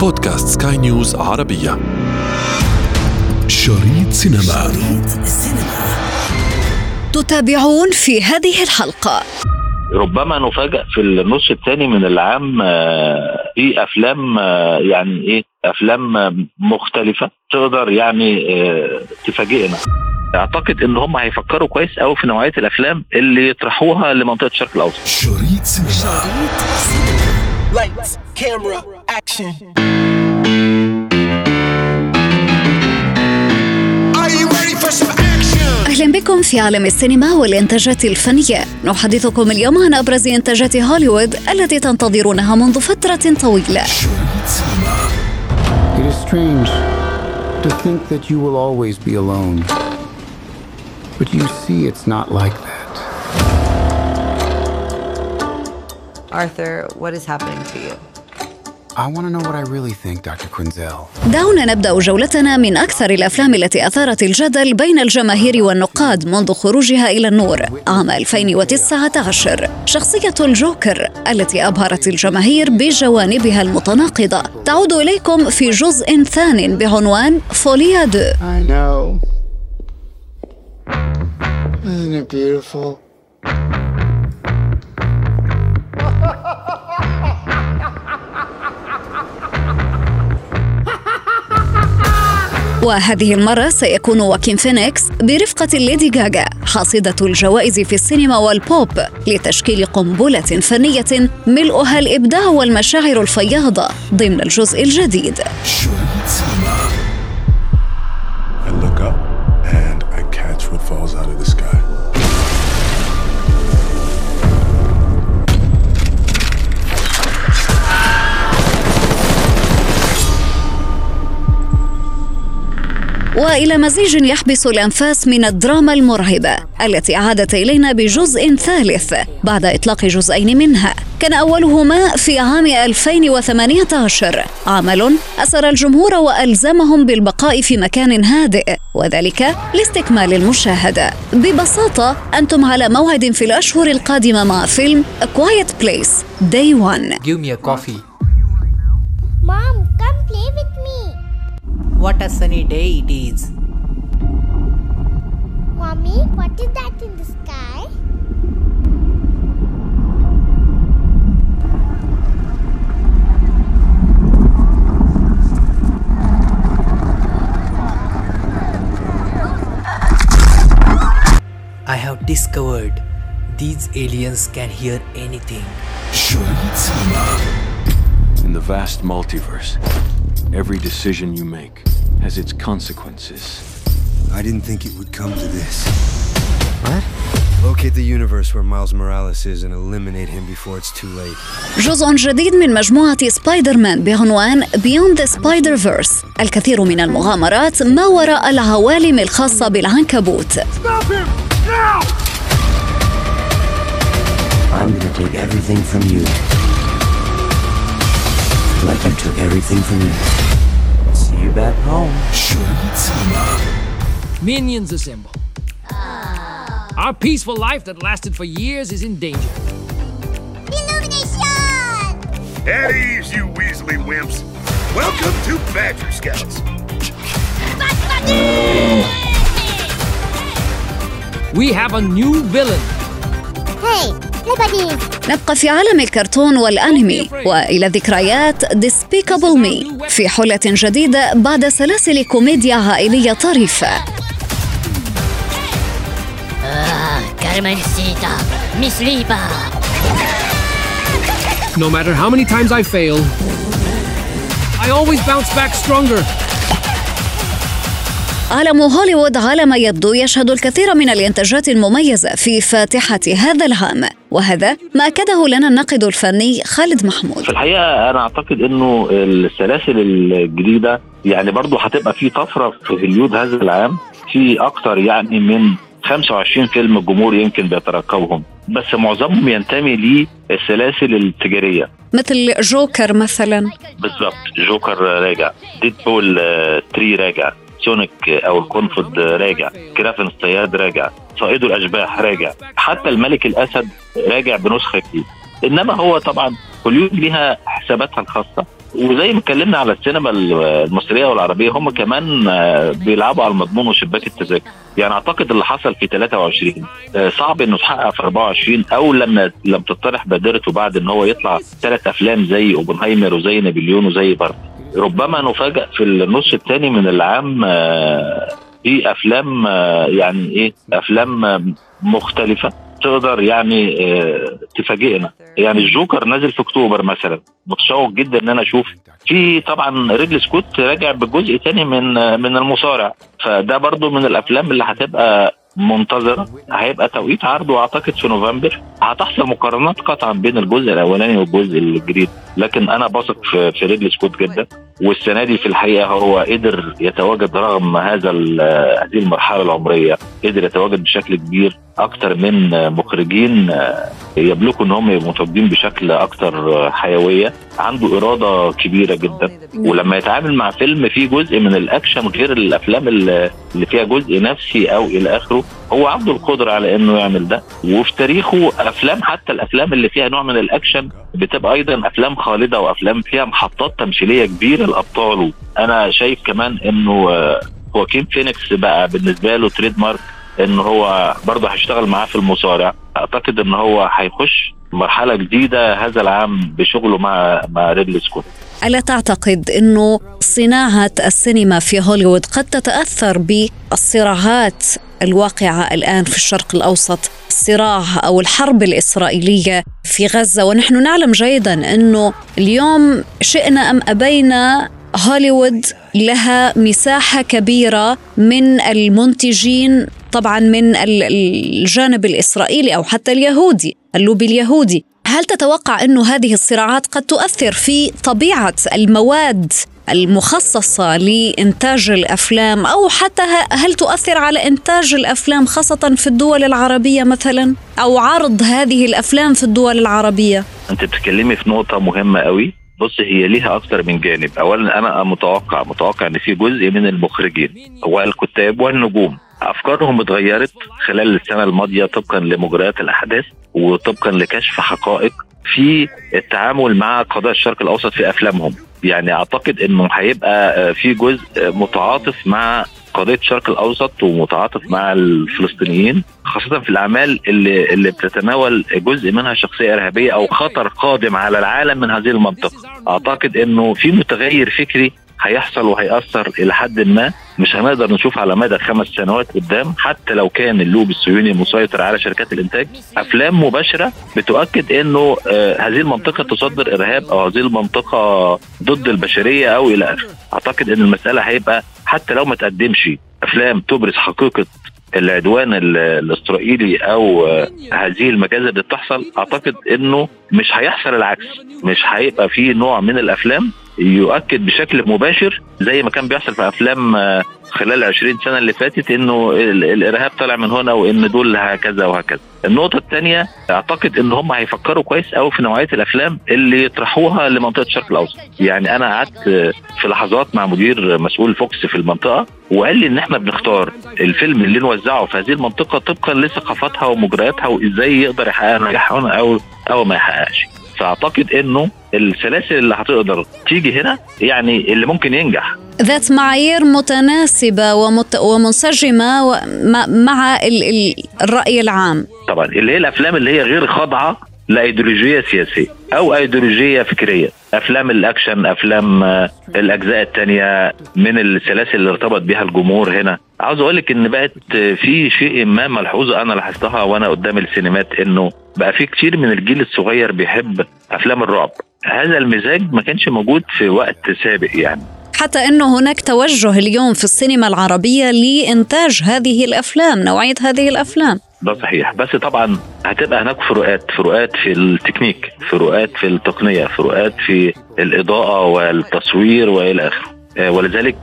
بودكاست سكاي نيوز عربية. شريط سينما. شريط سينما تتابعون في هذه الحلقة. ربما نفاجأ في النص الثاني من العام آه، في أفلام آه، يعني إيه أفلام آه، مختلفة تقدر يعني تفاجئنا. أعتقد إن هم هيفكروا كويس قوي في نوعية الأفلام اللي يطرحوها لمنطقة الشرق الأوسط. شريط سينما. Lights, camera, action. بكم في عالم السينما والإنتاجات الفنية نحدثكم اليوم عن أبرز إنتاجات هوليوود التي تنتظرونها منذ فترة طويلة It is strange to think that you will always be alone. But you see, it's not like that. Arthur, what is happening to you? دعونا نبدأ جولتنا من أكثر الأفلام التي أثارت الجدل بين الجماهير والنقاد منذ خروجها إلى النور عام 2019 شخصية الجوكر التي أبهرت الجماهير بجوانبها المتناقضة تعود إليكم في جزء ثان بعنوان فوليا دو I know. Isn't it beautiful? وهذه المرة سيكون واكين فينيكس برفقة ليدي غاغا حاصدة الجوائز في السينما والبوب لتشكيل قنبلة فنية ملؤها الإبداع والمشاعر الفياضة ضمن الجزء الجديد I look up and I catch what falls out of the sky. وإلى مزيج يحبس الأنفاس من الدراما المرعبه التي عادت إلينا بجزء ثالث بعد إطلاق جزئين منها. كان أولهما في عام 2018 عمل أسر الجمهور وألزمهم بالبقاء في مكان هادئ وذلك لاستكمال المشاهدة. ببساطة أنتم على موعد في الأشهر القادمة مع فيلم A Quiet Place Day 1 Give me coffee. What a sunny day it is. Mommy, what is that in the sky? I have discovered these aliens can hear anything. In the vast multiverse, every decision you make has its consequences. I didn't think it would come to this. What? Locate the universe where Miles Morales is and eliminate him before it's too late. جزء جديد من مجموعة سبايدر مان بعنوان Beyond the Spider-Verse الكثير من المغامرات ما وراء العوالم الخاصة بالعنكبوت I'm gonna take everything from you. Like you took everything from me. See you back home. Minions assemble. Ah. Our peaceful life that lasted for years is in danger. Illumination! At ease, you Weasley wimps. Welcome to Badger Scouts. We have a new villain. Hey, نبقى في عالم الكرتون والأنمي وإلى ذكريات Despicable Me في حلة جديدة بعد سلاسل كوميديا عائلية طريفة. No matter how many times I fail, I always bounce back stronger. عالم هوليوود على ما يبدو يشهد الكثير من الإنتاجات المميزة في فاتحة هذا العام. وهذا ما أكده لنا الناقد الفني خالد محمود. في الحقيقة أنا أعتقد إنه السلاسل الجديدة يعني برضو هتبقى في طفرة في هوليود هذا العام. في أكتر يعني من 25 فيلم الجمهور يمكن بيترقبهم بس معظمهم ينتمي للسلاسل التجارية. مثل جوكر مثلا. بالظبط جوكر راجع. Deadpool 3 راجع. سونيك أو الكونغ فو راجع. كرافن الصياد راجع. صائد الأشباح راجع. حتى الملك الأسد راجع بنسخة جديدة. إنما هو طبعا هوليود ليها حساباتها الخاصة. وزي ما اتكلمنا على السينما المصرية والعربية هم كمان آه، بيلعبوا على المضمون وشباك التذاكر. يعني أعتقد اللي حصل في 23 آه، صعب إنه يتحقق في 24 أو لما لم تطرح بادرته بعد إن هو يطلع ثلاث أفلام زي أوبنهايمر وزي نابليون وزي باربي ربما نفاجأ في النص الثاني من العام آه، في أفلام آه، يعني إيه أفلام مختلفة تقدر يعني آه، تفاجئنا. يعني الجوكر نازل في أكتوبر مثلا. متشوق جدا إن أنا أشوف. في طبعا ريدلي سكوت راجع بجزء تاني من من المصارع. فده برضو من الأفلام اللي هتبقى منتظرة هيبقى توقيت عرضه اعتقد في نوفمبر هتحصل مقارنات قطعا بين الجزء الأولاني والجزء الجديد. لكن أنا بثق في ريدلي سكوت جدا. والسنة دي في الحقيقة هو قدر يتواجد رغم هذا هذه المرحلة العمرية قدر يتواجد بشكل كبير أكتر من مخرجين يملكوا إن هم يبقوا متواجدين بشكل أكتر حيوية. عنده إرادة كبيرة جدا. ولما يتعامل مع فيلم فيه جزء من الأكشن غير الأفلام اللي فيها جزء نفسي أو إلى آخره هو عنده القدرة على إنه يعمل ده. وفي تاريخه أفلام حتى الأفلام اللي فيها نوع من الأكشن بتبقى أيضا أفلام خالدة وأفلام فيها محطات تمثيلية كبيرة لأبطاله. أنا شايف كمان إنه آه، خواكين فينيكس بقى بالنسبة له trademark إن هو برضه هيشتغل معاه في المصارع. أعتقد إن هو هيخش مرحلة جديدة هذا العام بشغله مع مع ريدلي سكوت. ألا تعتقد أنه صناعة السينما في هوليوود قد تتأثر بالصراعات الواقعة الآن في الشرق الأوسط الصراع أو الحرب الإسرائيلية في غزة؟ ونحن نعلم جيدا أنه اليوم شئنا أم أبينا هوليوود لها مساحة كبيرة من المنتجين طبعا من ال- الجانب الإسرائيلي أو حتى اليهودي اللوبي اليهودي. هل تتوقع أنه هذه الصراعات قد تؤثر في طبيعة المواد المخصصة لإنتاج الأفلام؟ أو حتى هل تؤثر على إنتاج الأفلام خاصة في الدول العربية مثلا؟ أو عرض هذه الأفلام في الدول العربية؟ أنت بتتكلمي في نقطة مهمة قوي. بص هي ليها أكتر من جانب. اولا أنا متوقع متوقع إن في جزء من المخرجين والكتاب والنجوم. أفكارهم اتغيرت خلال السنة الماضية طبقا لمجريات الأحداث وطبقا لكشف حقائق في التعامل مع قضايا الشرق الأوسط في أفلامهم. يعني أعتقد إنه هيبقى في جزء متعاطف مع قضية الشرق الأوسط ومتعاطف مع الفلسطينيين خاصة في الأعمال اللي اللي بتتناول جزء منها شخصية إرهابية أو خطر قادم على العالم من هذه المنطقة. أعتقد إنه في متغير فكري هيحصل وهيأثر إلى حد ما. مش هنقدر نشوف على مدى خمس سنوات قدام حتى لو كان اللوب الصهيوني مسيطر على شركات الإنتاج. أفلام مباشرة بتؤكد إنه آه هذه المنطقة تصدر إرهاب أو هذه المنطقة ضد البشرية أو إلى آخره. أعتقد إن المسألة هيبقى حتى لو ما تقدمش أفلام تبرز حقيقة العدوان ال- الإسرائيلي أو آه، هذه المجازر اللي بتحصل أعتقد إنه مش هيحصل العكس. مش هيبقى في نوع من الأفلام يؤكد بشكل مباشر زي ما كان بيحصل في أفلام آه، خلال 20 سنة اللي فاتت إنه ال- الإرهاب طالع من هنا وإن دول هكذا وهكذا. النقطة الثانية أعتقد إن هم هيفكروا كويس قوي في نوعية الأفلام اللي يطرحوها لمنطقة الشرق الأوسط. يعني أنا قعدت في لحظات مع مدير مسؤول فوكس في المنطقة وقال لي إن إحنا بنختار الفيلم اللي نوزعه في هذه المنطقة طبقا لثقافتها ومجرياتها وإزاي يقدر يحقق نجاح أو أو ما يحققش. فأعتقد إنه السلاسل اللي هتقدر تيجي هنا يعني اللي ممكن ينجح. ذات معايير متناسبة ومت... ومنسجمة و... مع- مع ال... ال... الرأي العام. طبعا اللي هي الأفلام اللي هي غير خاضعة لأيديولوجية سياسية أو أيديولوجية فكرية. أفلام الأكشن أفلام آه، الأجزاء الثانية من السلاسل اللي ارتبط بها الجمهور هنا. عاوز أقول لك إن بقت في شيء ما ملحوظه أنا لاحظتها وأنا قدام السينمات إنه بقى في كتير من الجيل الصغير بيحب أفلام الرعب. هذا المزاج ما كانش موجود في وقت سابق يعني. حتى أنه هناك توجه اليوم في السينما العربية لإنتاج هذه الأفلام نوعية هذه الأفلام. ده صحيح. بس طبعا هتبقى هناك فروقات فروقات في التكنيك فروقات في التقنية فروقات في الإضاءة والتصوير وإلى آخره. آه، ولذلك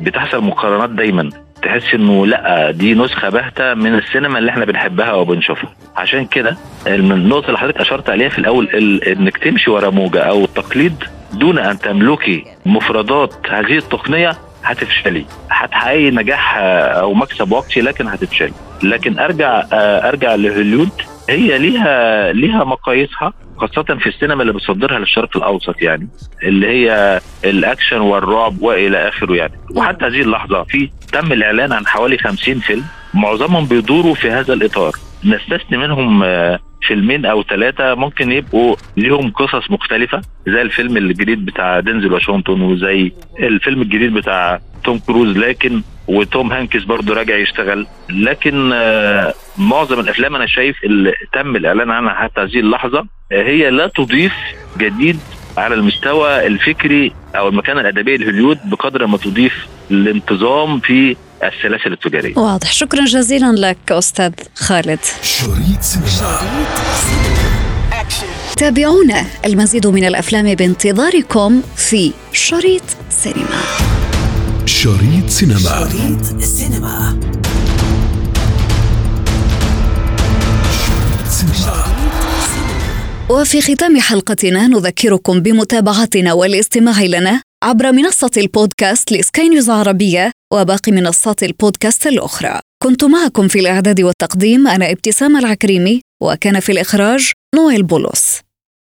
بتحصل مقارنات دايما. تحس إنه لأ دي نسخة باهتة من السينما اللي إحنا بنحبها وبنشوفها. عشان كده النقطة اللي حضرتك أشرت عليها في الأول ال- إنك تمشي ورا موجة أو التقليد دون أن تملكي مفردات هذه التقنية هتفشلي. هتحققي نجاح آه، أو مكسب وقتي لكن هتفشلي. لكن أرجع آه، أرجع لهوليود هي ليها ليها مقاييسها خاصة في السينما اللي بتصدرها للشرق الأوسط يعني اللي هي الأكشن والرعب وإلى آخره يعني. وحتى هذه اللحظة في تم الإعلان عن حوالي 50 فيلم معظمهم بيدوروا في هذا الإطار. نستثني منهم آه، فيلمين أو ثلاثة ممكن يبقوا ليهم قصص مختلفة زي الفيلم الجديد بتاع دينزل واشنطن وزي الفيلم الجديد بتاع توم كروز لكن وتوم هانكس برضه راجع يشتغل. لكن آه، معظم الأفلام أنا شايف اللي تم الإعلان عنها حتى هذه اللحظة آه، هي لا تضيف جديد على المستوى الفكري أو المكانه الادبيه لهوليود بقدر ما تضيف الانتظام في السلاسل التجارية. واضح شكرا جزيلا لك أستاذ خالد. شريط سينما تابعونا المزيد من الأفلام بانتظاركم في شريط سينما. شريط سينما شريط سينما سينما وفي ختام حلقتنا نذكركم بمتابعتنا والاستماع لنا عبر منصة البودكاست لسكاي نيوز عربية وباقي منصات البودكاست الأخرى. كنت معكم في الإعداد والتقديم أنا ابتسام العكريمي وكان في الإخراج نويل بولس